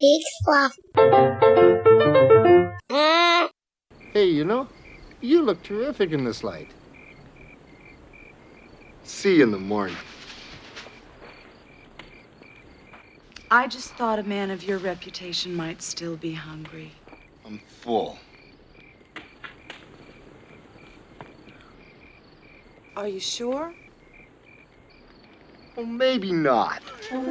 Big fluff. Mm. Hey, you know, you look terrific in this light. See you in the morning. I just thought a man of your reputation might still be hungry. I'm full. Are you sure? Well, maybe not. I'm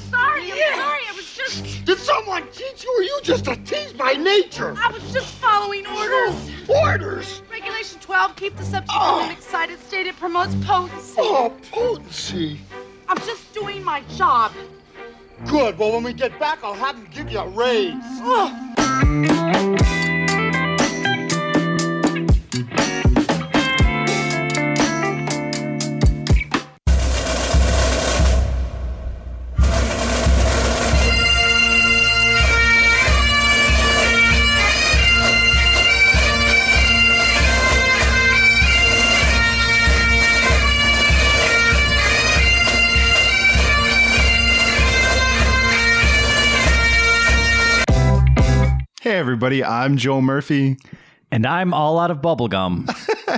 sorry. I'm sorry. I was just. Did someone teach you, or you just a tease by nature? I was just following orders. Orders? Regulation 12: keep the subject Oh. in an excited state. It promotes potency. Oh, potency. I'm just doing my job. Good. Well, when we get back, I'll have them give you a raise. Ugh. Everybody, I'm Joel Murphy, And I'm all out of bubblegum.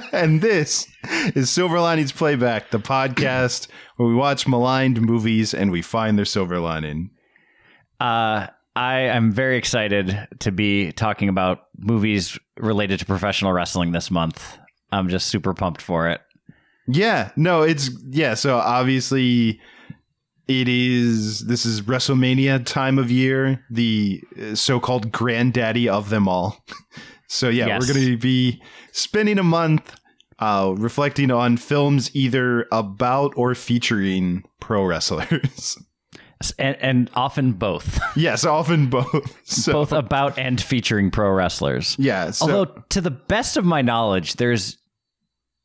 and this is Silver Linings Playback, the podcast where we watch maligned movies and we find their silver lining. Uh, I am very excited to be talking about movies related to professional wrestling this month. I'm just super pumped for it. Yeah, no, it's, yeah, so obviously it is, this is WrestleMania time of year, the so called granddaddy of them all. So, yeah, Yes. we're going to be spending a month uh, reflecting on films either about or featuring pro wrestlers. And, and often both, yes, often both. So, both about and featuring pro wrestlers. yeah, so, Although, to the best of my knowledge, there's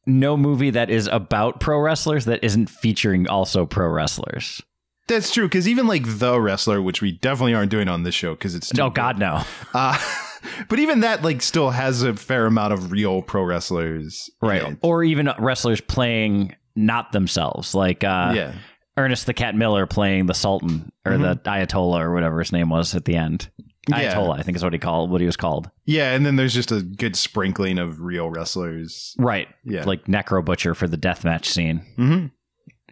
no movie that is about pro wrestlers that isn't featuring also pro wrestlers. That's true because even like the wrestler, which we definitely aren't doing on this show because it's Oh, God, no. Uh, but even that like still has a fair amount of real pro wrestlers, Right. Or even wrestlers playing not themselves, like uh, yeah, Ernest the Cat Miller playing the Sultan or the Ayatollah or whatever his name was at the end. Mm-hmm. Yeah. Ayatollah, I think is what he called what he was called. yeah, and then there's just a good sprinkling of real wrestlers. Right. Yeah. Like Necro Butcher for the deathmatch scene. Mm-hmm.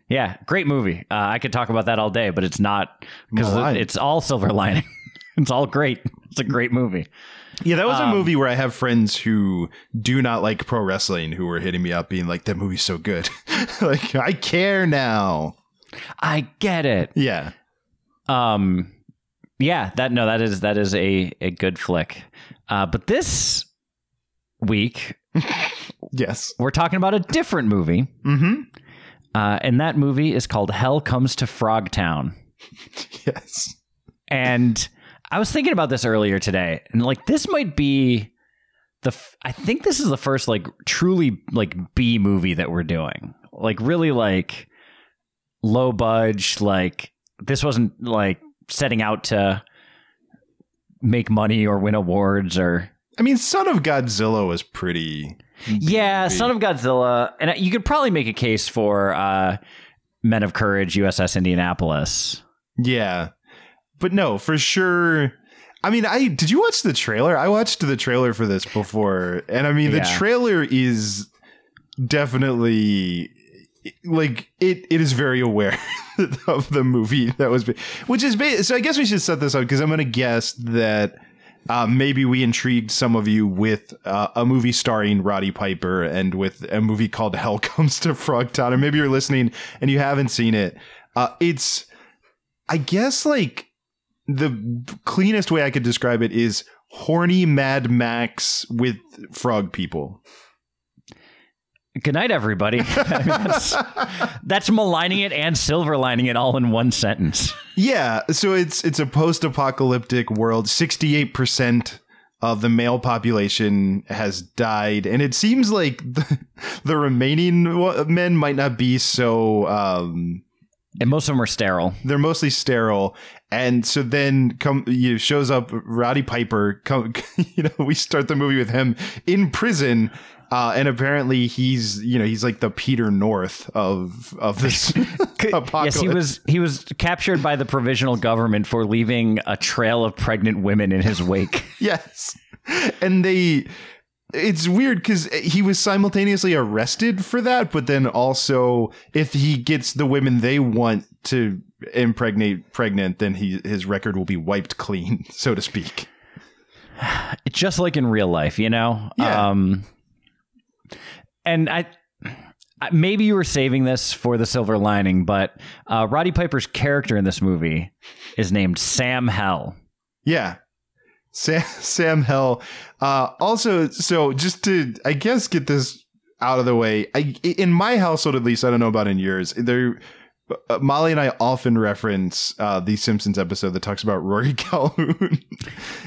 Yeah, great movie. Uh, I could talk about that all day, but it's not because it's all silver lining. it's all great. It's a great movie. Yeah, that was a Um, movie where I have friends who do not like pro wrestling who were hitting me up, being like, "That movie's so good." like, I care now. I get it. Yeah, Um, yeah, that no, that is that is a a good flick. Uh, but this week yes. we're talking about a different movie. Mm-hmm. Uh, and that movie is called Hell Comes to Frogtown. Yes. And I was thinking about this earlier today, and like this might be the. F- I think this is the first like truly like B movie that we're doing. Like really like low budge. Like this wasn't like setting out to make money or win awards or I mean, Son of Godzilla was pretty. Yeah, B. Son of Godzilla, and you could probably make a case for uh, Men of Courage, USS Indianapolis. Yeah. But no, for sure. I mean, I did you watch the trailer? I watched the trailer for this before. And I mean, the Yeah. trailer is definitely like it it is very aware of the movie that was which is so I guess we should set this up because I'm going to guess that uh, maybe we intrigued some of you with uh, a movie starring Roddy Piper and with a movie called Hell Comes to Frogtown. And maybe you're listening and you haven't seen it. Uh, it's, I guess, like the cleanest way I could describe it is horny Mad Max with frog people. Good night, everybody. I mean, that's, that's maligning it and silver lining it all in one sentence. Yeah, so it's it's a post-apocalyptic world. Sixty-eight percent of the male population has died, and it seems like the, the remaining men might not be so. Um, And most of them are sterile. they're mostly sterile, and so then come you know, shows up Roddy Piper. Come, you know, we start the movie with him in prison. Uh, and apparently he's you know he's like the Peter North of of this apocalypse. Yes, he was he was captured by the provisional government for leaving a trail of pregnant women in his wake. Yes. And they it's weird because he was simultaneously arrested for that, but then also if he gets the women they want to impregnate pregnant, then he his record will be wiped clean, so to speak. Just like in real life, you know? Yeah. Um and I maybe you were saving this for the silver lining, but uh, Roddy Piper's character in this movie is named Sam Hell. Yeah. Sam, Sam Hell. Uh, also, so just to, I guess, get this out of the way, I, in my household, at least, I don't know about in yours, there, uh, Molly and I often reference uh, the Simpsons episode that talks about Rory Calhoun.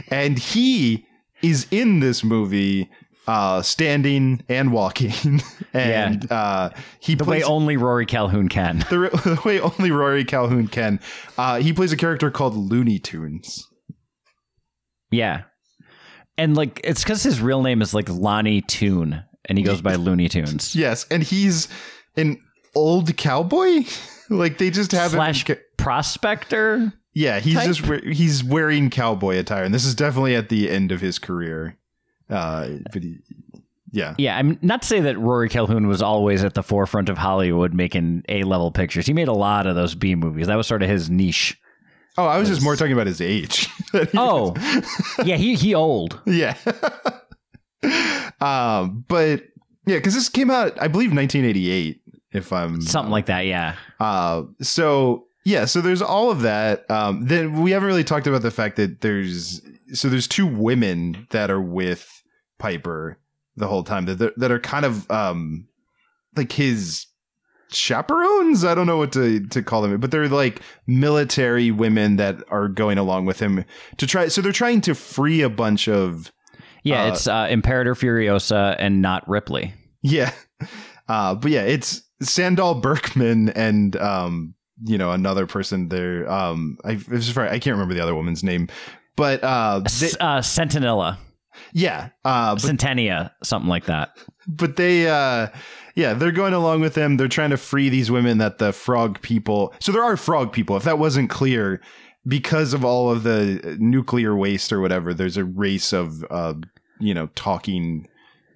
and he is in this movie. Uh, standing and walking, and uh, he The plays way only Rory Calhoun can. the, the way only Rory Calhoun can. Uh, he plays a character called Looney Tunes. Yeah. And like it's because his real name is like Lonnie Toon, and he goes by Looney Tunes. Yes, and he's an old cowboy. like they just have Slash him. prospector. Yeah, he's type? just he's wearing cowboy attire, and this is definitely at the end of his career. Uh, but he, yeah, Yeah, I'm not to say that Rory Calhoun was always at the forefront of Hollywood making A level pictures. He made a lot of those B movies. That was sort of his niche. Oh, I was just more talking about his age. Oh, yeah, he he old. yeah. um, but yeah, because this came out, I believe, 1988. If I'm Something like that, yeah. Uh, so yeah, so there's all of that. Um, then we haven't really talked about the fact that there's so there's two women that are with Piper the whole time that that are kind of um like his chaperones. I don't know what to to call them, but they're like military women that are going along with him to try. So they're trying to free a bunch of Yeah, Uh, it's uh, Imperator Furiosa and not Ripley. Yeah. Uh, but yeah, it's Sandahl Bergman and um, you know, another person there. Um, I sorry, I can't remember the other woman's name, but uh, they, uh, Sentinella, yeah, uh, but, Centennia, something like that. but they, uh, yeah, they're going along with them. They're trying to free these women that the frog people. So there are frog people. If that wasn't clear, because of all of the nuclear waste or whatever, there's a race of, uh, you know, talking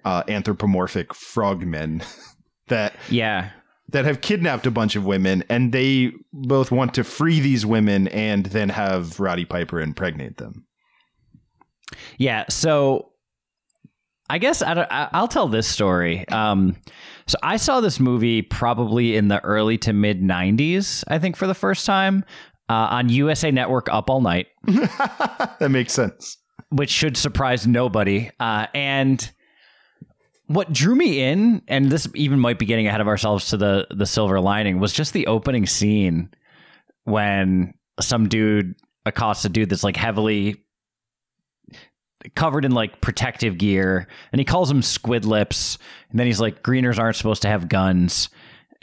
uh, anthropomorphic frogmen that Yeah, that have kidnapped a bunch of women and they both want to free these women and then have Roddy Piper impregnate them. Yeah, so I guess I don't, I- I'll tell this story. Um, so I saw this movie probably in the early to mid '90s, I think, for the first time uh, on USA Network Up All Night, that makes sense. which should surprise nobody. Uh, and what drew me in, and this even might be getting ahead of ourselves to the the silver lining, was just the opening scene when some dude accosts a dude that's like heavily covered in like protective gear and he calls him squid lips and then he's like greeners aren't supposed to have guns.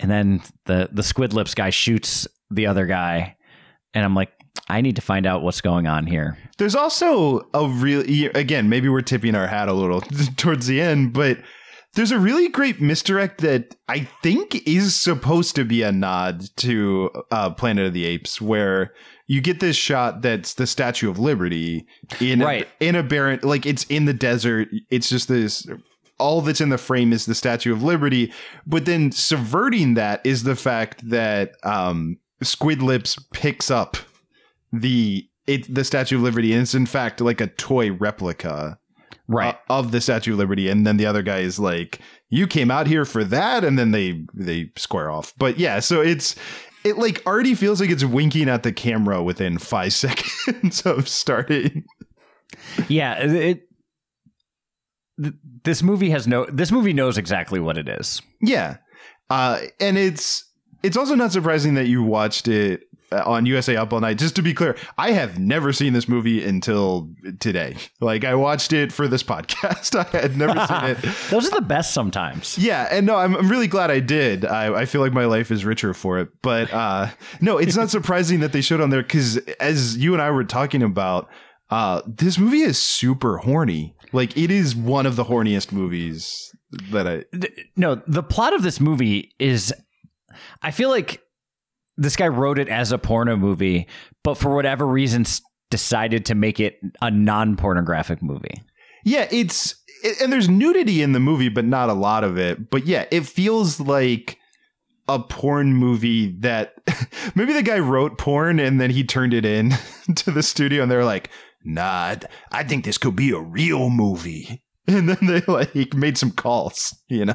And then the the squid lips guy shoots the other guy and i'm like i need to find out what's going on here. There's also a real again, maybe we're tipping our hat a little towards the end, but there's a really great misdirect that I think is supposed to be a nod to uh, Planet of the Apes, where you get this shot that's the Statue of Liberty in Right. a, in a barren, like it's in the desert. It's just this. All that's in the frame is the Statue of Liberty, but then subverting that is the fact that um, Squid Lips picks up the it the Statue of Liberty, and it's in fact like a toy replica right uh, of the Statue of Liberty, and then the other guy is like, "You came out here for that," and then they they square off. But yeah, so it's it like already feels like it's winking at the camera within five seconds of starting. yeah it th- this movie has no this movie knows exactly what it is Yeah, uh, and it's it's also not surprising that you watched it on USA Up All Night. Just to be clear, I have never seen this movie until today. Like I watched it for this podcast. I had never seen it. those are the best sometimes Yeah, and no, I'm, I'm really glad I did. I, I feel like my life is richer for it. But uh, no, it's not surprising that they showed on there because as you and I were talking about, uh, this movie is super horny. Like it is one of the horniest movies that I no, the plot of this movie is I feel like this guy wrote it as a porno movie, but for whatever reason decided to make it a non-pornographic movie. Yeah, it's and there's nudity in the movie, but not a lot of it. But yeah, it feels like a porn movie that maybe the guy wrote porn and then he turned it in to the studio and they're like, "Nah, I think this could be a real movie." And then they like made some calls, you know.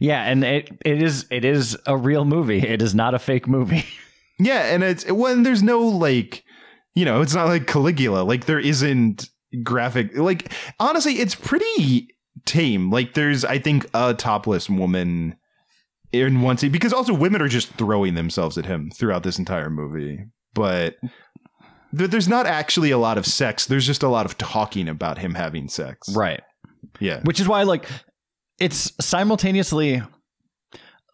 Yeah, and it it is it is a real movie. It is not a fake movie. Yeah, and it's when there's no like, you know, it's not like Caligula. Like there isn't graphic. Like honestly, it's pretty tame. Like there's, I think, a topless woman in one scene because also women are just throwing themselves at him throughout this entire movie. But th- there's not actually a lot of sex. There's just a lot of talking about him having sex. right. Yeah. Which is why like it's simultaneously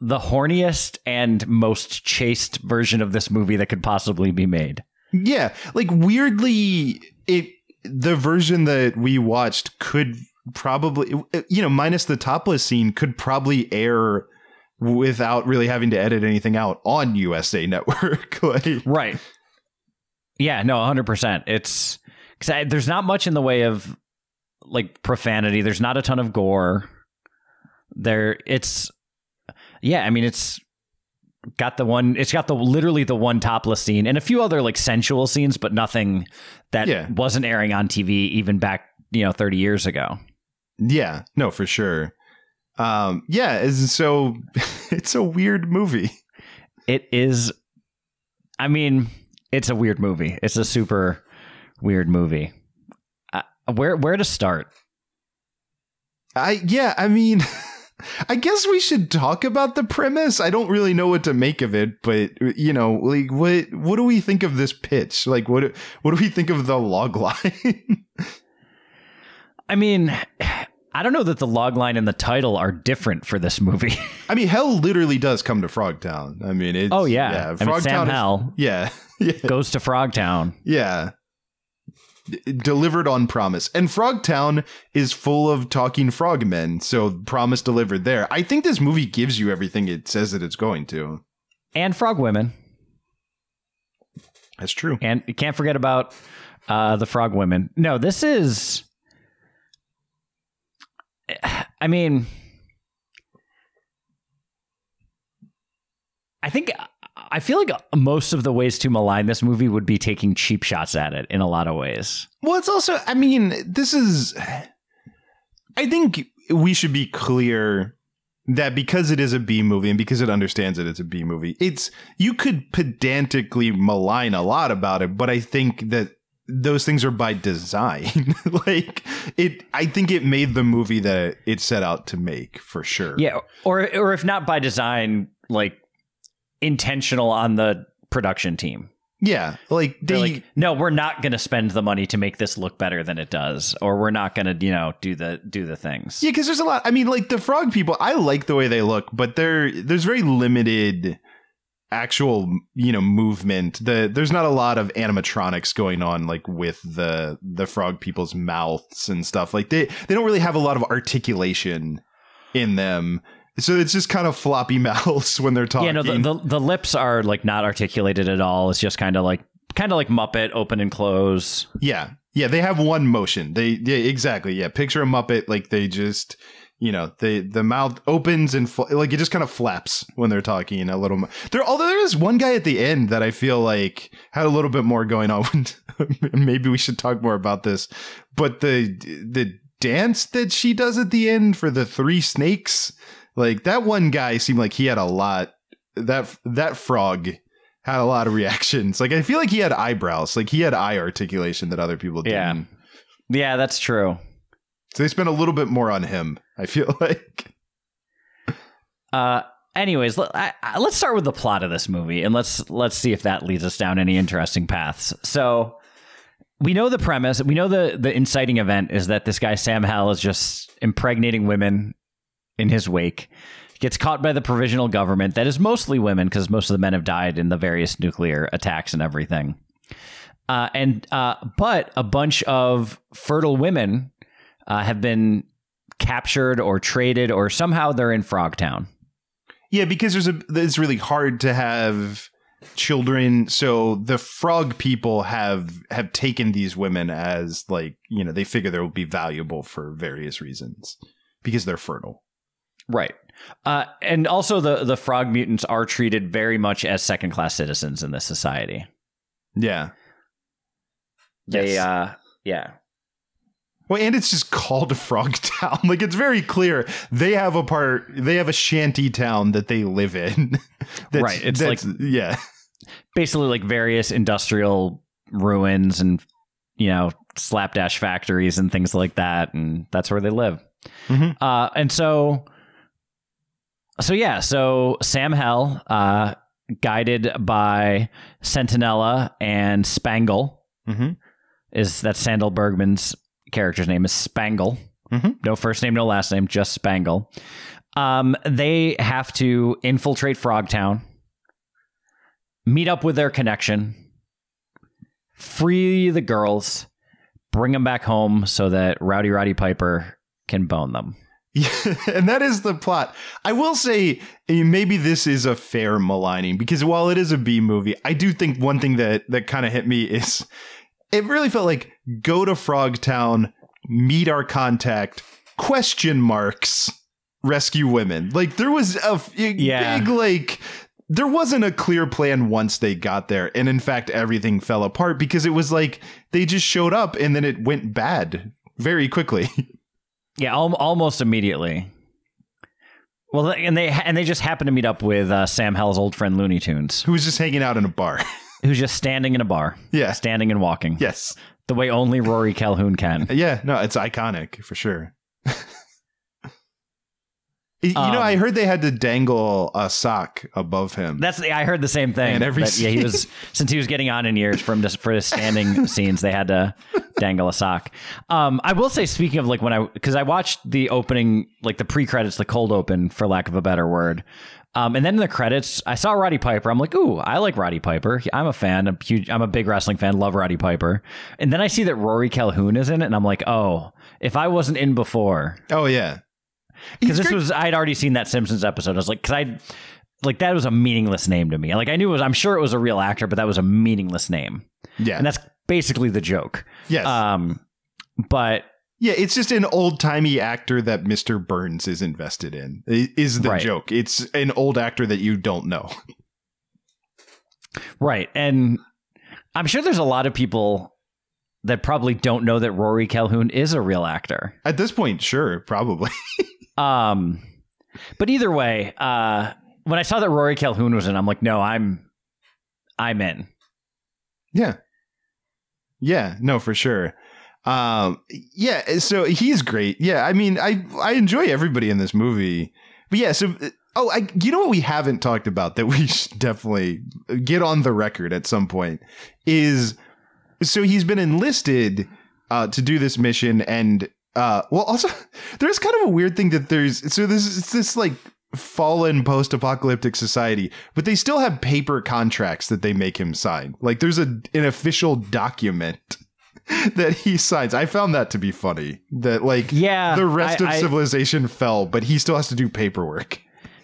the horniest and most chaste version of this movie that could possibly be made. Yeah, like weirdly, it the version that we watched could probably, you know, minus the topless scene, could probably air without really having to edit anything out on USA Network. like, Right. Yeah, no, 100%. It's cuz there's not much in the way of like profanity. There's not a ton of gore. There it's yeah, I mean it's got the one it's got the literally the one topless scene and a few other like sensual scenes but nothing that Yeah. wasn't airing on TV even back, you know, 30 years ago. yeah, no, for sure. Um, yeah, it's- so it's a weird movie. It is I mean, it's a weird movie. It's a super weird movie. Uh, where where to start? I yeah, I mean, I guess we should talk about the premise. I don't really know what to make of it, but you know, like what what do we think of this pitch? Like what what do we think of the log line? I mean, I don't know that the log line and the title are different for this movie. I mean, hell literally does come to Frogtown. I mean, it's Oh, yeah. I mean, Sam is- Hell. yeah, yeah, Goes to Frogtown. yeah. D- Delivered on promise, and Frogtown is full of talking frogmen. So promise delivered there. I think this movie gives you everything it says that it's going to. And frog women. That's true. And you can't forget about uh, the frog women. No, this is. I mean, I think I feel like most of the ways to malign this movie would be taking cheap shots at it in a lot of ways. Well, it's also, I mean, this is, I think we should be clear that because it is a B movie and because it understands that it's a B movie, it's, you could pedantically malign a lot about it, but I think that those things are by design. like, it, I think it made the movie that it set out to make for sure. Yeah, or or if not by design, like intentional on the production team. Yeah. Like, They're like, no, we're not going to spend the money to make this look better than it does, or we're not going to, you know, do the do the things. Yeah, because there's a lot. I mean, like the frog people, I like the way they look, but there there's very limited actual you know movement. The there's not a lot of animatronics going on like with the the frog people's mouths and stuff. Like they they don't really have a lot of articulation in them. So it's just kind of floppy mouths when they're talking. Yeah, no, the, the the lips are like not articulated at all. It's just kind of like kind of like Muppet, open and close. Yeah. Yeah, they have one motion. They yeah, exactly. Yeah, picture a Muppet like they just you know, they the mouth opens and fl- like it just kind of flaps when they're talking a little. mo- There, although there is one guy at the end that I feel like had a little bit more going on. Maybe we should talk more about this. But the the dance that she does at the end for the three snakes, like that one guy seemed like he had a lot. That that frog had a lot of reactions. Like I feel like he had eyebrows. Like he had eye articulation that other people Yeah. didn't. Yeah, that's true. So they spent a little bit more on him. I feel like. Uh, anyways, let, I, I- let's start with the plot of this movie, and let's let's see if that leads us down any interesting paths. So we know the premise. We know the the inciting event is that this guy Sam Hell is just impregnating women in his wake. Gets caught by the provisional government that is mostly women because most of the men have died in the various nuclear attacks and everything. Uh, and uh, but a bunch of fertile women uh, have been captured or traded or somehow they're in Frogtown. Yeah, because there's a it's really hard to have children so the frog people have have taken these women as like you know they figure they will be valuable for various reasons because they're fertile Right. Uh, and also the the frog mutants are treated very much as second class citizens in this society. yeah They Yes. uh yeah. well and it's just called frog town like it's very clear they have a part they have a shanty town that they live in That's- Right, it's that's- yeah Basically like various industrial ruins and you know, slapdash factories and things like that and that's where they live. Mhm. Uh and so so yeah, so Sam Hell uh guided by Sentinella and Spangle Mhm. is that Sandahl Bergman's character's name is Spangle. Mhm. No first name, no last name, just Spangle. Um, they have to infiltrate Frogtown, meet up with their connection, free the girls, bring them back home so that Rowdy Roddy Piper can bone them. Yeah, and that is the plot. I will say eh, maybe this is a fair maligning because while it is a B movie, I do think one thing that that kind of hit me is it really felt like go to Frog Town, meet our contact, question marks, rescue women. Like there was a f- Yeah. big like there wasn't a clear plan once they got there and in fact everything fell apart because it was like they just showed up and then it went bad very quickly. Yeah, al- almost immediately. Well, and they and they just happen to meet up with uh, Sam Hell's old friend Looney Tunes, Who was just hanging out in a bar. who's just standing in a bar, Yeah. standing and walking, Yes. the way only Rory Calhoun can. Yeah, no, it's iconic for sure. you Um, know, I heard they had to dangle a sock above him. That's I heard the same thing. Man, every yeah, he was since he was getting on in years from just for his standing scenes, they had to dangle a sock. Um, I will say, speaking of like when I because I watched the opening, like the pre credits, the cold open, for lack of a better word. Um, and then in the credits, I saw Roddy Piper. I'm like, ooh, I like Roddy Piper. I'm a fan. I'm huge. I'm a big wrestling fan. Love Roddy Piper. And then I see that Rory Calhoun is in it, and I'm like, oh, if I wasn't in before, oh yeah, because this great- was I'd already seen that Simpsons episode. I was like, because I like that was a meaningless name to me. Like I knew it was. I'm sure it was a real actor, but that was a meaningless name, yeah, and that's basically the joke. yes, Um, but yeah. It's just an old timey actor that Mister Burns is invested in. Is the Right. joke? It's an old actor that you don't know. right, and I'm sure there's a lot of people that probably don't know that Rory Calhoun is a real actor. At this point, sure, probably. Um, but either way, uh, when I saw that Rory Calhoun was in, I'm like, no, I'm, I'm in. Yeah. Yeah, no, for sure. Um yeah, so he's great. Yeah, I mean, I I enjoy everybody in this movie. But yeah, so oh, I you know what we haven't talked about that we should definitely get on the record at some point is so he's been enlisted uh to do this mission and uh well also there's kind of a weird thing that there's so this is it's this like fallen post-apocalyptic society but they still have paper contracts that they make him sign like there's a an official document that he signs i found that to be funny that like Yeah, the rest I- of I- civilization fell but he still has to do paperwork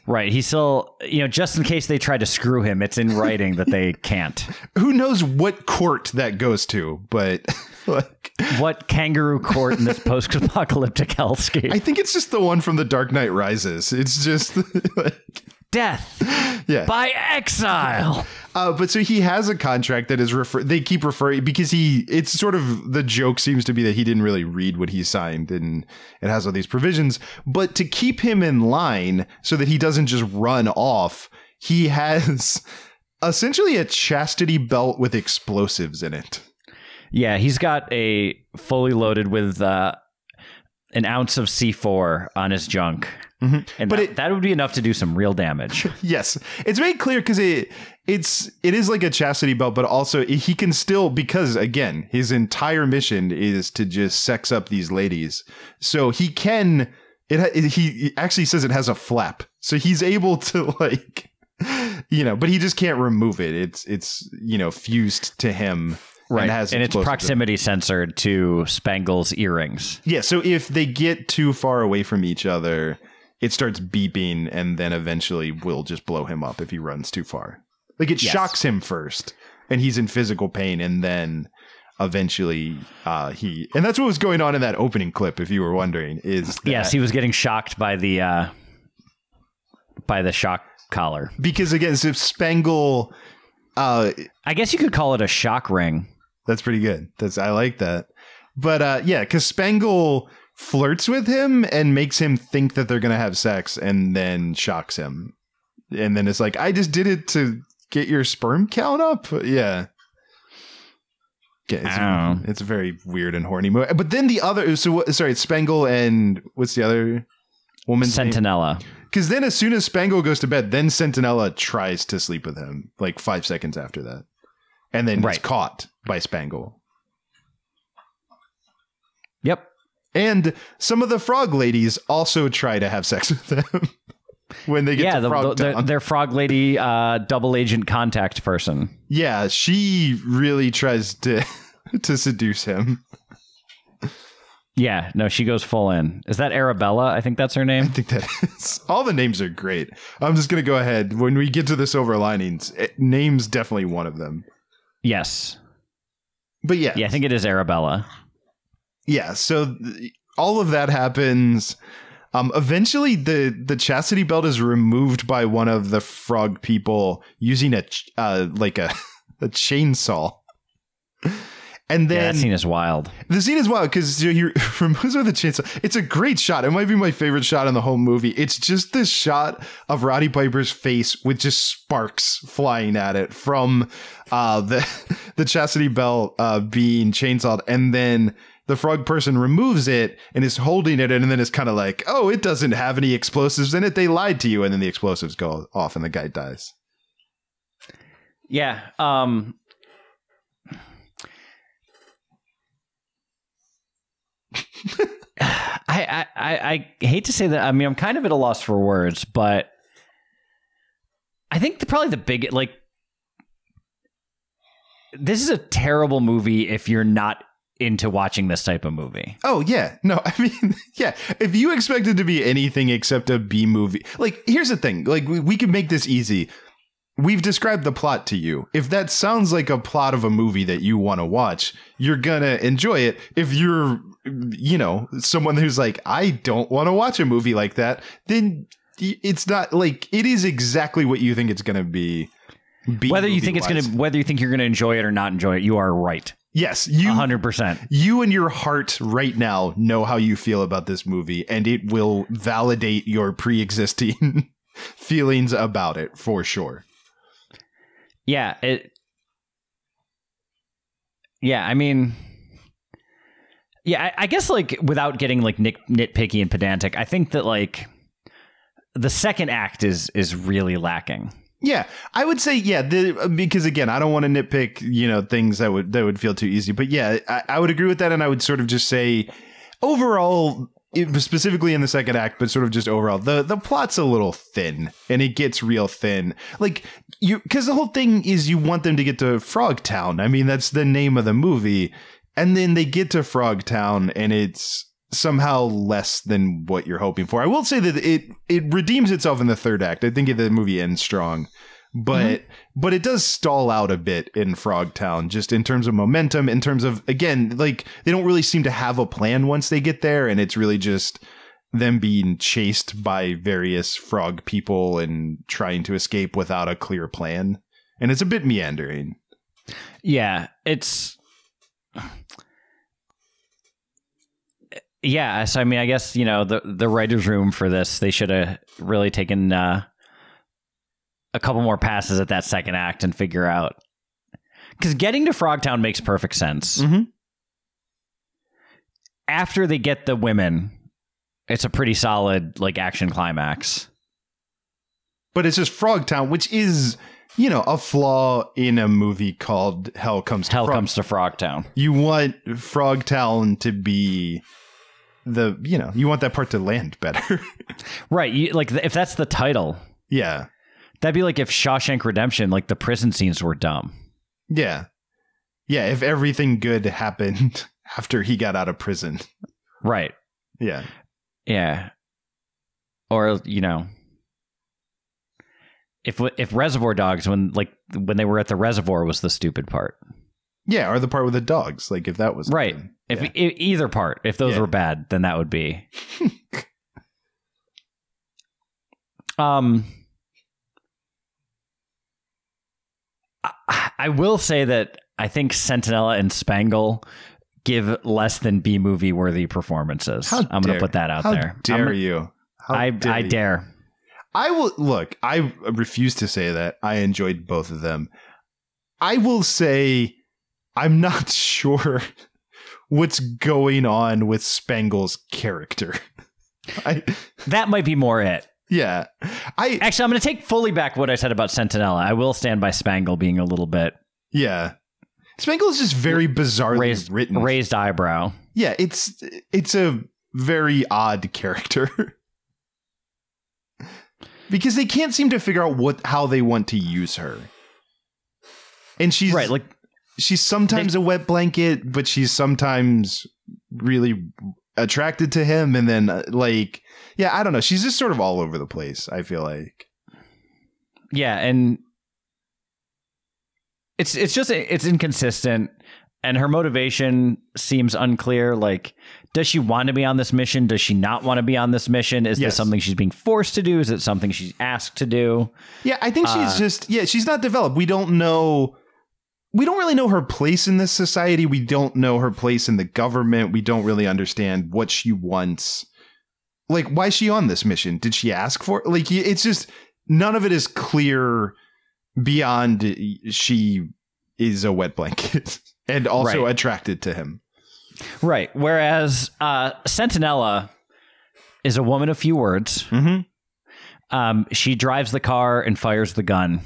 Right. He still, you know, just in case they try to screw him, it's in writing that they can't. who knows what court that goes to but What kangaroo court in this post apocalyptic hellscape? i think it's just the one from the dark knight rises it's just like Death yeah by exile. Uh, but so he has a contract that is refer. They keep referring because he. It's sort of the joke seems to be that he didn't really read what he signed, and it has all these provisions. But to keep him in line so that he doesn't just run off, he has essentially a chastity belt with explosives in it. Yeah, he's got a fully loaded with uh, an ounce of C4 on his junk. And But that, it- that would be enough to do some real damage. Yes, it's made clear because it it's it is like a chastity belt, but also he can still because again his entire mission is to just sex up these ladies, so he can. It he he actually says it has a flap, so he's able to like, you know, but he just can't remove it. It's it's you know fused to him. And has and it's explosives in it. proximity censored to Spangle's earrings. Yeah, so if they get too far away from each other, it starts beeping and then eventually will just blow him up if he runs too far. Like it Yes. shocks him first and he's in physical pain and then eventually uh he and that's what was going on in that opening clip if you were wondering is that, Yes, he was getting shocked by the uh, by the shock collar. because again so if Spangle uh I guess you could call it a shock ring. That's pretty good. That's I like that. But uh yeah, because Spangle flirts with him and makes him think that they're gonna have sex and then shocks him. And then it's like, I just did it to get your sperm count up. Yeah. Yeah, it's, Ow. it's a very weird and horny movie. But then the other, so sorry, it's Spangle and what's the other woman's name? Sentinella. Because then, as soon as Spangle goes to bed, then Sentinella tries to sleep with him, like five seconds after that, and then Right. caught by Spangle. Yep. And some of the frog ladies also try to have sex with them when they get yeah, to the, Frog the, Town. their frog lady uh, double agent contact person. yeah, she really tries to to seduce him. Yeah, no, she goes full in. Is that Arabella? I think that's her name. I think that is all the names are great. I'm just gonna go ahead when we get to the silver linings. It, names definitely one of them. Yes. But yeah, Yeah, I think it is Arabella. yeah so th- all of that happens um eventually the the chastity belt is removed by one of the frog people using a ch- uh like a a chainsaw and Yeah, then that scene is wild. the scene is wild because he removes with the chainsaw. It's a great shot. It might be my favorite shot in the whole movie. It's just this shot of Roddy Piper's face with just sparks flying at it from uh, the the chastity belt uh, being chainsawed, and then the frog person removes it and is holding it, and then it's kind of like, oh, it doesn't have any explosives in it. They lied to you, and then the explosives go off, and the guy dies. Yeah. Um I, I, I, I hate to say that. I mean, I'm kind of at a loss for words, but I think the, probably the big like this is a terrible movie if you're not into watching this type of movie. Oh yeah, no, I mean, yeah. If you expect it to be anything except a B movie, like here's the thing, like we, we can make this easy. We've described the plot to you. If that sounds like a plot of a movie that you want to watch, you're gonna enjoy it. If you're, you know, someone who's like, I don't want to watch a movie like that, then it's not like it is exactly what you think it's gonna be. Whether you think it's gonna, whether you think you're gonna enjoy it or not enjoy it, you are right, yes, you hundred percent. you and your heart right now know how you feel about this movie and it will validate your pre-existing feelings about it for sure Yeah, it. Yeah, I mean, yeah, I, I guess like without getting like nit, nitpicky and pedantic, I think that like the second act is is really lacking. Yeah i would say yeah the, because again i don't want to nitpick you know things that would that would feel too easy but yeah I, I would agree with that and i would sort of just say overall specifically in the second act but sort of just overall the the plot's a little thin and it gets real thin. Like you because the whole thing is you want them to get to Frog Town. i mean that's the name of the movie and then they get to Frog Town, and it's somehow less than what you're hoping for. I will say that it it redeems itself in the third act. I think the movie ends strong but but it does stall out a bit in Frogtown, just in terms of momentum, in terms of again, like they don't really seem to have a plan once they get there, and it's really just them being chased by various frog people and trying to escape without a clear plan, and it's a bit meandering. Yeah, it's. Yeah, so I mean, I guess you know the the writers' room for this. They should have really taken uh, a couple more passes at that second act and figure out because getting to Frogtown makes perfect sense. Mhm. After they get the women, it's a pretty solid like action climax. But it's just Frogtown, which is you know a flaw in a movie called Hell Comes to Hell Frog- comes to Frogtown. you want Frogtown to be the you know you want that part to land better. Right, you, like if that's the title, yeah, that'd be like if Shawshank Redemption, like the prison scenes were dumb. yeah. Yeah, if everything good happened after he got out of prison. Right. Yeah. Yeah. Or you know, if if Reservoir Dogs when like when they were at the reservoir was the stupid part. Yeah, or the part with the dogs, like if that was Right. good. If Yeah. either part, if those Yeah. were bad, then that would be. um, I, will say that I think Sentinella and Spangle give less than B movie worthy performances. How I'm going to put that out How there. dare I'm- you? How I dare I you. dare. I will look. I refuse to say that. I enjoyed both of them. I will say I'm not sure what's going on with Spangle's character. I That might be more it. Yeah. I Actually, I'm going to take fully back what I said about Sentinella. I will stand by Spangle being a little bit yeah. Spangle is just very bizarrely raised written. raised eyebrow. Yeah, it's it's a very odd character. because they can't seem to figure out what how they want to use her. And she's Right, like she's sometimes a wet blanket, but she's sometimes really attracted to him and then uh, like yeah, I don't know. She's just sort of all over the place, I feel like. Yeah, and it's it's just it's inconsistent and her motivation seems unclear like does she want to be on this mission does she not want to be on this mission is Yes. this something she's being forced to do is it something she's asked to do Yeah, I think she's Uh, just yeah, she's not developed. We don't know we don't really know her place in this society. We don't know her place in the government. We don't really understand what she wants. Like why is she on this mission? Did she ask for it? Like it's just none of it is clear beyond she is a wet blanket and also Right. attracted to him. right whereas uh sentinella is a woman of few words Mhm. um she drives the car and fires the gun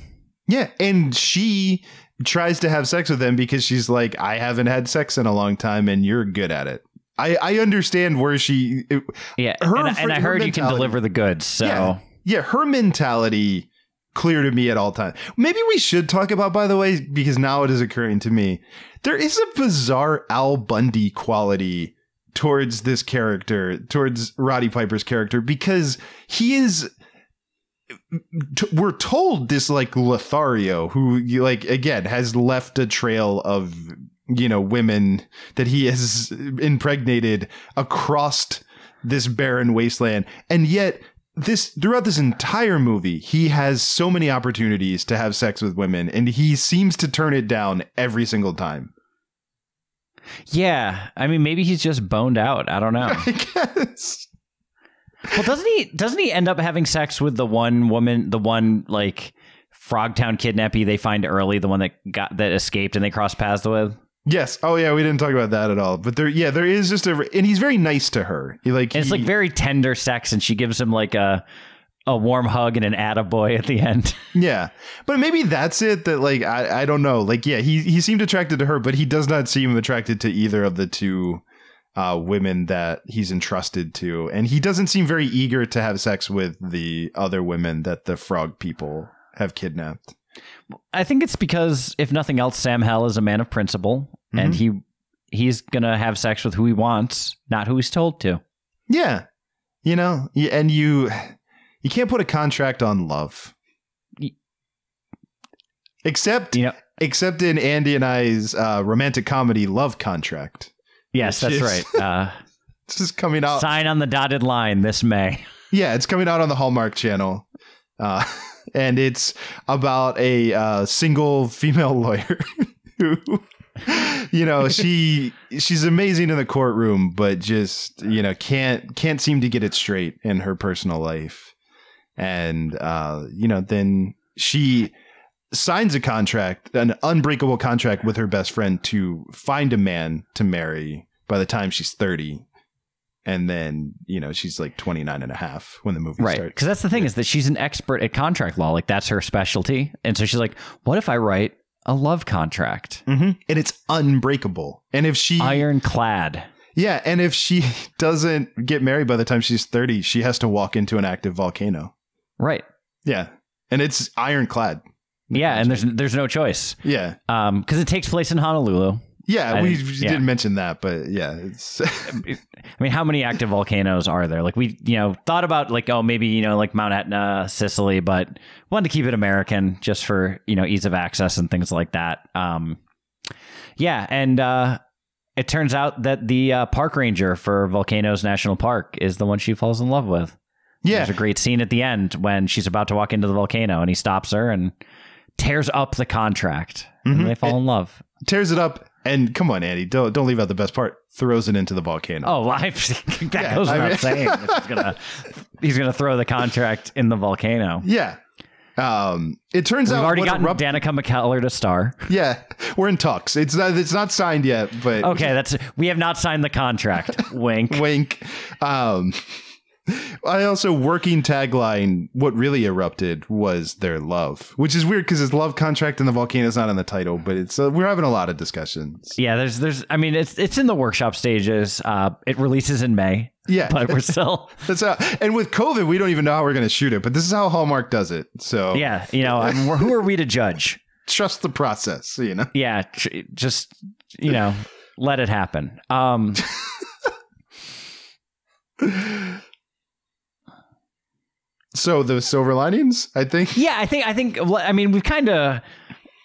Yeah, and she tries to have sex with him because she's like, I haven't had sex in a long time, and you're good at it. I, I understand where she, it- yeah Her and, and i her heard you can deliver the goods so yeah, yeah, her mentality clear to me at all times. Maybe we should talk about, by the way, because now it is occurring to me, there is a bizarre Al Bundy quality towards this character, towards Roddy Piper's character, because he is. We're told this like Lothario, who like again has left a trail of you know women that he has impregnated across this barren wasteland, and yet this throughout this entire movie, he has so many opportunities to have sex with women, and he seems to turn it down every single time. yeah i mean maybe he's just boned out i don't know I guess. Well, doesn't he? Doesn't he end up having sex with the one woman, the one like Frogtown kidnappee they find early, the one that got that escaped and they cross paths with? Yes. Oh yeah, we didn't talk about that at all. But there, yeah, there is just a, and he's very nice to her. He like And it's he- like very tender sex, and she gives him like a a warm hug and an attaboy at the end. Yeah, but maybe that's it. That like I, I don't know. Like yeah, he he seemed attracted to her, but he does not seem attracted to either of the two uh, women that he's entrusted to, and he doesn't seem very eager to have sex with the other women that the frog people have kidnapped. I think it's because if nothing else, Sam Hell is a man of principle, and he he's gonna have sex with who he wants, not who he's told to. Yeah, you know, and you you can't put a contract on love, except You know, except in Andy and I's uh, romantic comedy Love Contract. Yes, that's is- right. Uh, This is coming out. sign on the dotted line this May. Yeah, it's coming out on the Hallmark Channel, uh, and it's about a uh, single female lawyer who, you know, she she's amazing in the courtroom, but just you know can't can't seem to get it straight in her personal life, and uh, you know then she signs a contract, an unbreakable contract with her best friend to find a man to marry by the time she's thirty. And then you know she's like 29 and a half when the movie right. starts. Because that's the thing is that she's an expert at contract law. Like that's her specialty. And so she's like what if i write a love contract? Hmm and it's unbreakable. And if she ironclad. Yeah. And if she doesn't get married by the time she's 30 she has to walk into an active volcano. Right. Yeah. And it's ironclad Yeah, and there's there's no choice. Yeah. Um, because it takes place in Honolulu. Yeah, I we didn't- yeah. didn't mention that, but yeah, it's I mean, how many active volcanoes are there? Like we, you know, thought about like, oh, maybe you know, like Mount Etna, Sicily, but wanted to keep it American just for you know ease of access and things like that. Um, yeah, and uh, it turns out that the uh, park ranger for Volcanoes National Park is the one she falls in love with. yeah. There's a great scene at the end when she's about to walk into the volcano and he stops her and tears up the contract. Mhm. And they fall in love. tears it up and come on, Andy, don't don't leave out the best part. Throws it into the volcano. Oh, I, that Yeah, goes I without mean- saying. He's gonna he's gonna throw the contract in the volcano. Yeah. Um, it turns out We've out already gotten erupt- Danica McKellar to star. Yeah, we're in talks. It's not it's not signed yet, but Okay, that's we have not signed the contract. Wink. wink. Um, I also working tagline. What really erupted was their love, which is weird because it's love contract and the volcano is not in the title, but it's uh, we're having a lot of discussions. Yeah, there's there's I mean it's it's in the workshop stages. Uh it releases in May, Yeah, but we're still that's how. And with COVID, we don't even know how we're going to shoot it, but this is how Hallmark does it. So yeah, you know, I mean, who are we to judge? trust the process. You know. Yeah, tr- just you know, let it happen. Um So the silver linings, I think. Yeah, I think I think I mean we've kind of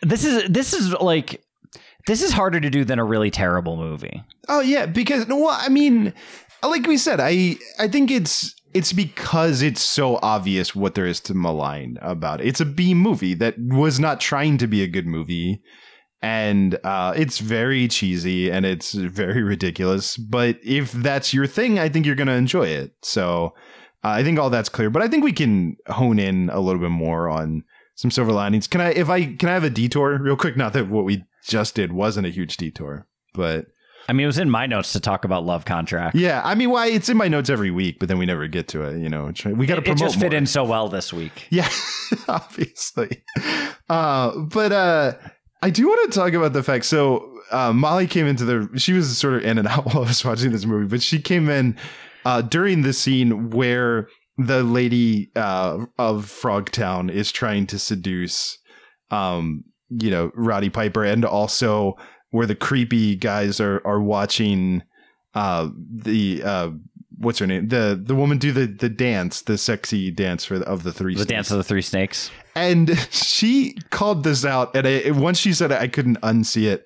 this is this is like this is harder to do than a really terrible movie. Oh yeah, because well, I mean, like we said, I I think it's it's because it's so obvious what there is to malign about it. It's a B movie that was not trying to be a good movie, and uh, it's very cheesy and it's very ridiculous. But if that's your thing, I think you're gonna enjoy it. So uh, I think all that's clear. But I think we can hone in a little bit more on some silver linings. Can I, if I can, I have a detour real quick? Not that what we just did wasn't a huge detour, but. I mean, it was in my notes to talk about Love Contract. Yeah, I mean, why it's in my notes every week, but then we never get to it. You know, we got to promote. It just fit more. in so well this week. Yeah, obviously. Uh, but uh, I do want to talk about the fact. So uh, Molly came into the. She was sort of in and out while I was watching this movie, but she came in uh, during the scene where the lady uh, of Frogtown is trying to seduce, um, you know, Roddy Piper, and also where the creepy guys are are watching uh, the uh, what's her name the the woman do the the dance the sexy dance for the, of the three The Snakes. Dance of the Three Snakes. and she called this out and I, once she said it i couldn't unsee it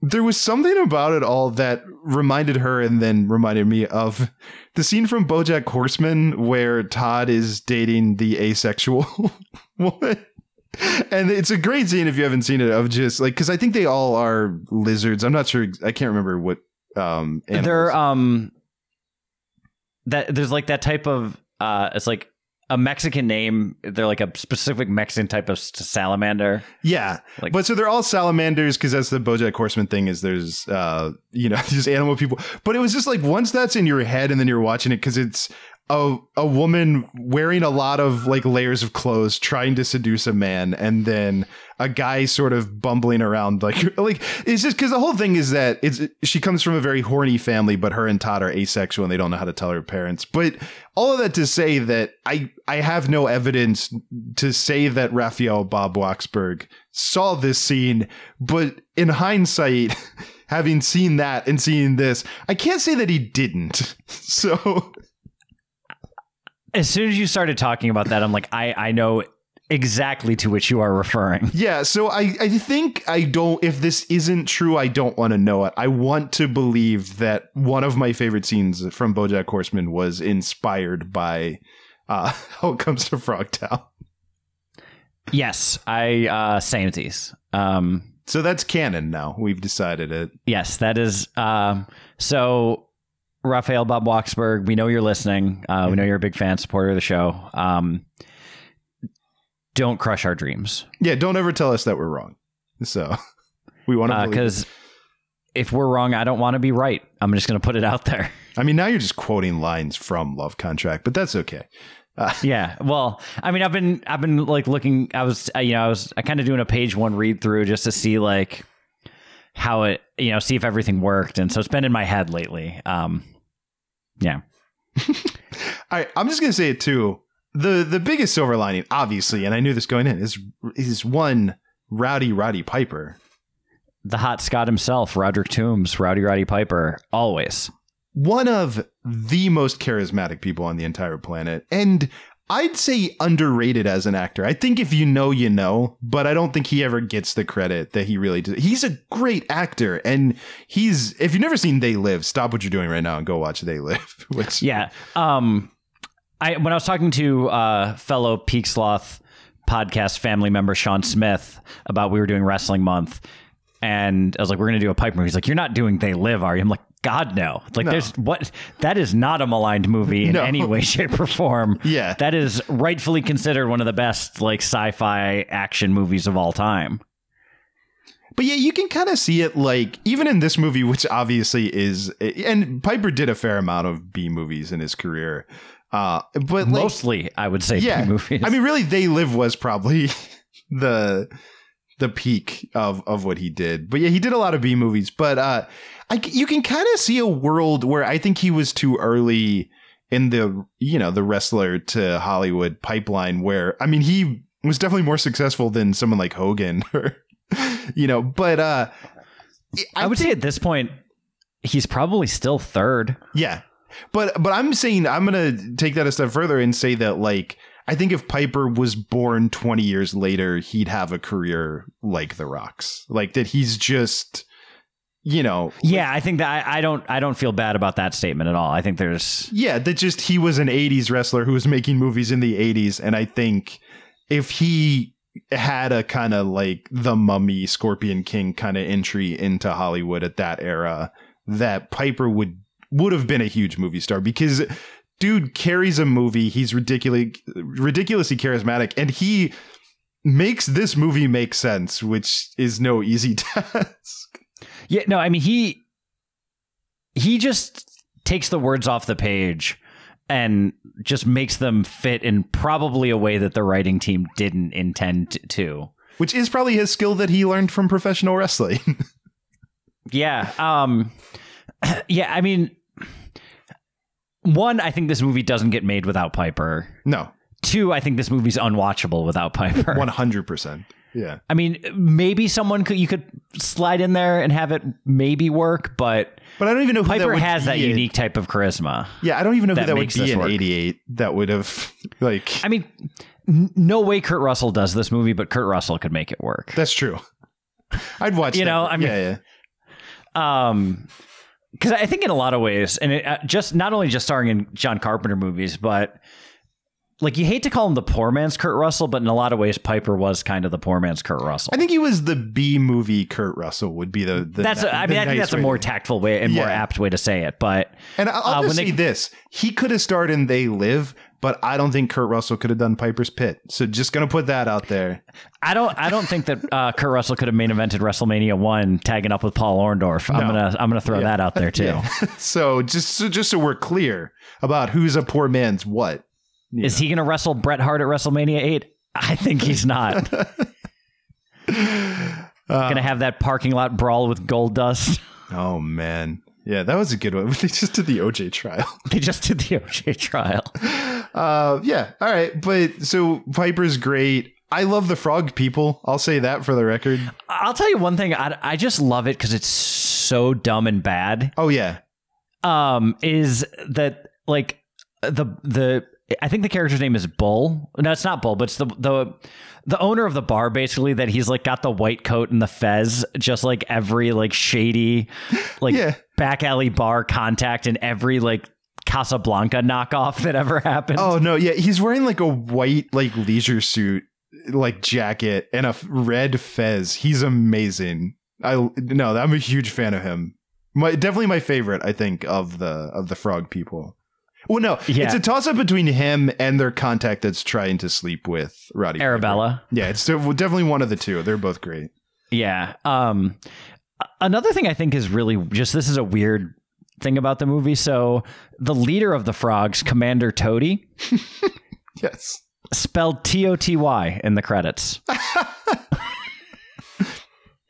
there was something about it all that reminded her and then reminded me of the scene from bojack horseman where todd is dating the asexual woman and it's a great scene if you haven't seen it of just like because i think they all are lizards i'm not sure i can't remember what um. They're um that there's like that type of uh it's like a Mexican name. They're like a specific Mexican type of salamander. Yeah, Like- but so they're all salamanders because that's the BoJack Horseman thing. Is there's uh you know these animal people, but it was just like once that's in your head and then you're watching it because it's a a woman wearing a lot of like layers of clothes trying to seduce a man, and then a guy sort of bumbling around like like it's just because the whole thing is that it's she comes from a very horny family, but her and Todd are asexual and they don't know how to tell her parents. But all of that to say that I I have no evidence to say that Raphael Bob Waksberg saw this scene, but in hindsight, having seen that and seeing this, I can't say that he didn't. So As soon as you started talking about that, I'm like, I I know exactly to which you are referring. yeah, so I I think I don't. If this isn't true, I don't want to know it. I want to believe that one of my favorite scenes from BoJack Horseman was inspired by uh, how it comes to Frogtown. Yes, I uh samesies. Um So that's canon now. We've decided it. Yes, that is. Um, so, Raphael Bob Waksberg, we know you're listening. Uh, we know you're a big fan, supporter of the show. Um, don't crush our dreams Yeah, don't ever tell us that we're wrong. So we want to because if we're wrong, I don't want to be right. I'm just going to put it out there. I mean, now you're just quoting lines from Love Contract, but that's okay. yeah. Well, I mean, I've been, I've been like looking. I was, uh, you know, I was, I kind of doing a page one read through just to see like how it, you know, see if everything worked, and so it's been in my head lately. Um, yeah. All right, I'm just gonna say it too. the the biggest silver lining, obviously, and I knew this going in, is is one Rowdy Roddy Piper. The hot Scot himself, Roderick Toombs, Rowdy Roddy Piper, always. One of the most charismatic people on the entire planet. And I'd say underrated as an actor. I think if you know, you know, but I don't think he ever gets the credit that he really does. He's a great actor. And he's, if you've never seen They Live, stop what you're doing right now and go watch They Live. Which, Yeah. Um, I when I was talking to uh, fellow Peak Sloth podcast family member Sean Smith about we were doing Wrestling Month, and I was like, "We're to do a pipe movie." He's like, "You're not doing They Live, are you?" I'm like, "God no!" Like, No. there's what that is not a maligned movie in No. any way, shape, or form. Yeah. that is rightfully considered one of the best like sci-fi action movies of all time. But yeah, you can kind of see it like even in this movie, which obviously is, and Piper did a fair amount of B movies in his career. Uh, but like, Mostly, I would say, yeah, B movies. I mean, really, They Live was probably the the peak of of what he did. But yeah, he did a lot of B movies. But uh, I, you can kind of see a world where I think he was too early in the you know the wrestler to Hollywood pipeline. Where I mean, he was definitely more successful than someone like Hogan, or you know. But uh, I would say at this point, he's probably still third. Yeah. But but I'm saying I'm gonna take that a step further and say that like I think if Piper was born 20 years later, he'd have a career like The Rock's. Like that he's just you know Yeah, I think that I, I don't I don't feel bad about that statement at all. I think there's yeah, that just he was an 80s wrestler who was making movies in the 80s and I think if he had a kind of like the mummy Scorpion King kind of entry into Hollywood at that era that Piper would would have been a huge movie star because dude carries a movie he's ridiculously ridiculously charismatic and he makes this movie make sense which is no easy task Yeah, no, I mean he he just takes the words off the page and just makes them fit in probably a way that the writing team didn't intend to. which is probably his skill that he learned from professional wrestling Yeah. Um yeah, I mean one, I think this movie doesn't get made without Piper. no Two, I think this movie's unwatchable without Piper. 100% yeah I mean, maybe someone could you could slide in there and have it maybe work, but but I don't even know who that Piper would has that in- unique type of charisma. Yeah, I don't even know who that that would makes be in work. '88. That would have like I mean, n- no way Kurt Russell does this movie, but Kurt Russell could make it work. that's true. I'd watch. You that. know, I mean- yeah, yeah. Um, because I think in a lot of ways, and it, uh, just not only just starring in John Carpenter movies, but like you hate to call him the poor man's Kurt Russell, but in a lot of ways, Piper was kind of the poor man's Kurt Russell. I think he was the B movie Kurt Russell would be the. the that's. a- I mean, I think that's a more tactful way and more apt way to say it. But And I'll, I'll uh, just say they- this: he could have starred in They Live, but I don't think Kurt Russell could have done Piper's Pit. So just gonna put that out there. I don't. I don't think that uh, Kurt Russell could have main evented WrestleMania one, tagging up with Paul Orndorff. I'm gonna. I'm gonna throw that out there too. So just so just so we're clear about who's a poor man's what. Is Is he gonna wrestle Bret Hart at WrestleMania eight? I think he's not. Uh, gonna have that parking lot brawl with Goldust. Oh man, yeah, that was a good one. They just did the OJ trial. They just did the OJ trial. Uh, yeah, all right. But so Piper's great. I love the frog people. I'll say that for the record. I'll tell you one thing. I, I just love it because it's so dumb and bad. Oh yeah, Um, is that like the the I think the character's name is Bull. No, it's not Bull, but it's the the the owner of the bar basically that he's like got the white coat and the fez, just like every like shady like Yeah. back alley bar contact in every like Casablanca knockoff that ever happened. Oh no, yeah, he's wearing like a white like leisure suit, like jacket and a f- red fez. He's amazing. I no, I'm a huge fan of him. My definitely my favorite. I think of the of the frog people. Well, no, Yeah. it's a toss up between him and their contact that's trying to sleep with Roddy. Piper. Arabella. Yeah, it's definitely one of the two. They're both great. Yeah. Um another thing I think is really just this is a weird thing about the movie. So the leader of the frogs, Commander Toady, Yes. spelled T O T Y in the credits.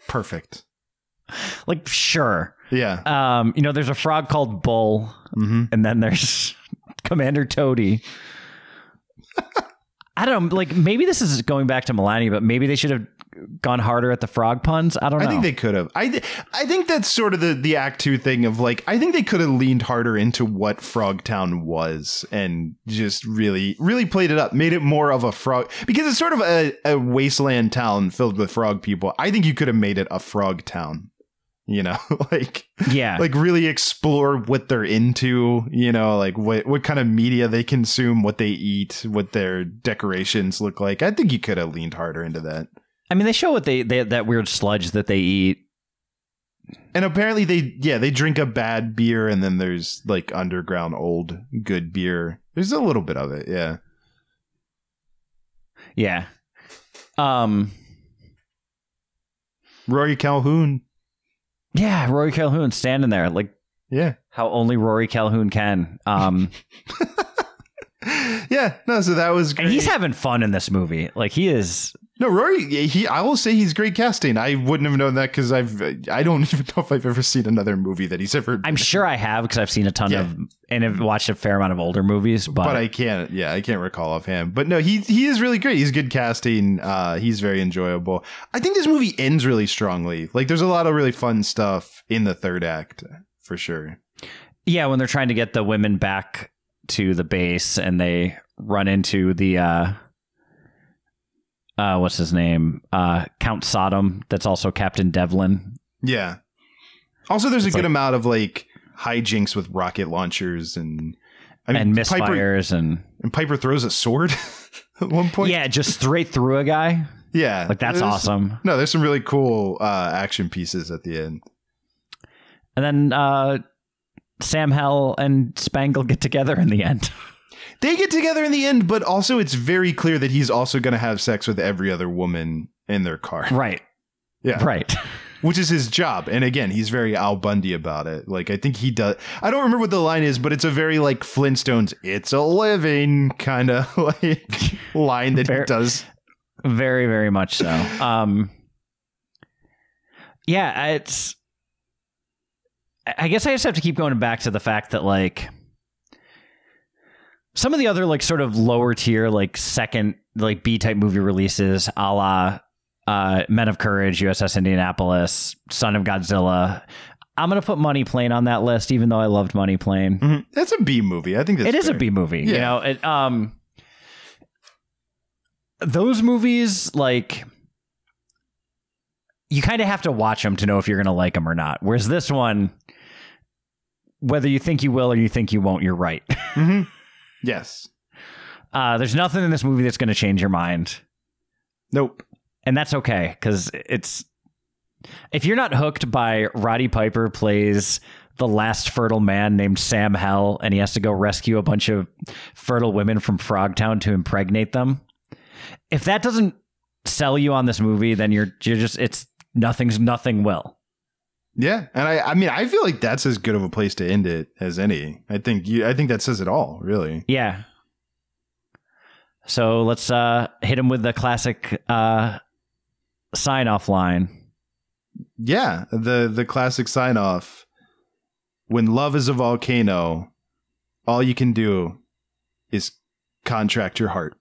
Perfect. Like sure. Yeah. Um, you know, there's a frog called Bull, hmm and then there's Commander Toady. I don't know. Like maybe this is going back to Melania, but maybe they should have gone harder at the frog puns. I don't know. I think they could have. I th- I think that's sort of the the Act Two thing of like I think they could have leaned harder into what Frogtown was and just really really played it up, made it more of a frog because it's sort of a, a wasteland town filled with frog people. I think you could have made it a frog town. You know, like yeah, like really explore what they're into. You know, like what what kind of media they consume, what they eat, what their decorations look like. I think you could have leaned harder into that. I mean, they show what they, they that weird sludge that they eat. And apparently they yeah, they drink a bad beer and then there's like underground old good beer. There's a little bit of it, yeah. Yeah. Um Rory Calhoun. Yeah, Rory Calhoun standing there like Yeah. how only Rory Calhoun can. Um yeah, no, so that was great. and he's having fun in this movie. Like he is No, Rory, he I will say he's great casting. I wouldn't have known that cuz I've I don't even know if I've ever seen another movie that he's ever I'm sure I have because I've seen a ton Yeah. of and have watched a fair amount of older movies, but, but I can't. Yeah, I can't recall of him. But no, he he is really great. He's good casting. Uh, he's very enjoyable. I think this movie ends really strongly. Like, there's a lot of really fun stuff in the third act for sure. yeah, when they're trying to get the women back to the base and they run into the uh uh what's his name? Uh Count Sodom, that's also Captain Devlin. Yeah. Also, there's It's a good like- amount of like hijinks with rocket launchers and I and Piper, misfires and and Piper throws a sword at one point. yeah, just straight through a guy. yeah, Like that's awesome. No, there's some really cool uh, action pieces at the end. And then uh Sam Hell and Spangle get together in the end. They get together in the end, but also it's very clear that he's also going to have sex with every other woman in their car. right. Yeah. Right. Which is his job. And again, he's very Al Bundy about it. Like, I think he does. I don't remember what the line is, but it's a very like Flintstones, it's a living kind of like line that Fair- he does. Very, very much so. Um, yeah, it's. I guess I just have to keep going back to the fact that like some of the other like sort of lower tier like second like B type movie releases, a la uh, Men of Courage, USS Indianapolis, Son of Godzilla. I'm gonna put Money Plane on that list, even though I loved Money Plane. Mhm. That's a B movie. I think that's It is a. B movie. You know, it, um, those movies like you kind of have to watch them to know if you're going to like them or not. Whereas this one, whether you think you will or you think you won't, you're right. Mhm. Yes. Uh, there's nothing in this movie that's going to change your mind, Nope. and that's okay because it's if you're not hooked by Roddy Piper plays the last fertile man named Sam Hell, and he has to go rescue a bunch of fertile women from Frogtown to impregnate them. If that doesn't sell you on this movie, then you're you're just it's nothing's nothing will. Yeah, and I, I mean, I feel like that's as good of a place to end it as any. I think you, I think that says it all, really. Yeah. So let's uh, hit him with the classic uh, sign off line. Yeah, the the classic sign off. When love is a volcano, all you can do is contract your heart.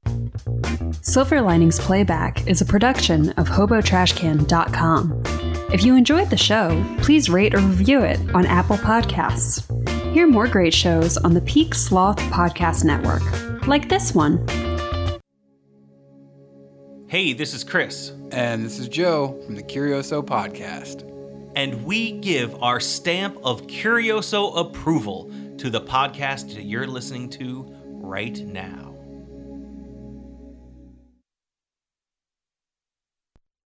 Silver Linings Playback is a production of HoboTrashCan.com. If you enjoyed the show, please rate or review it on Apple Podcasts. Hear more great shows on the Peak Sloth Podcast Network, like this one. Hey, this is Chris, And this is Joe from the Curioso Podcast. and we give our stamp of Curioso approval to the podcast that you're listening to right now.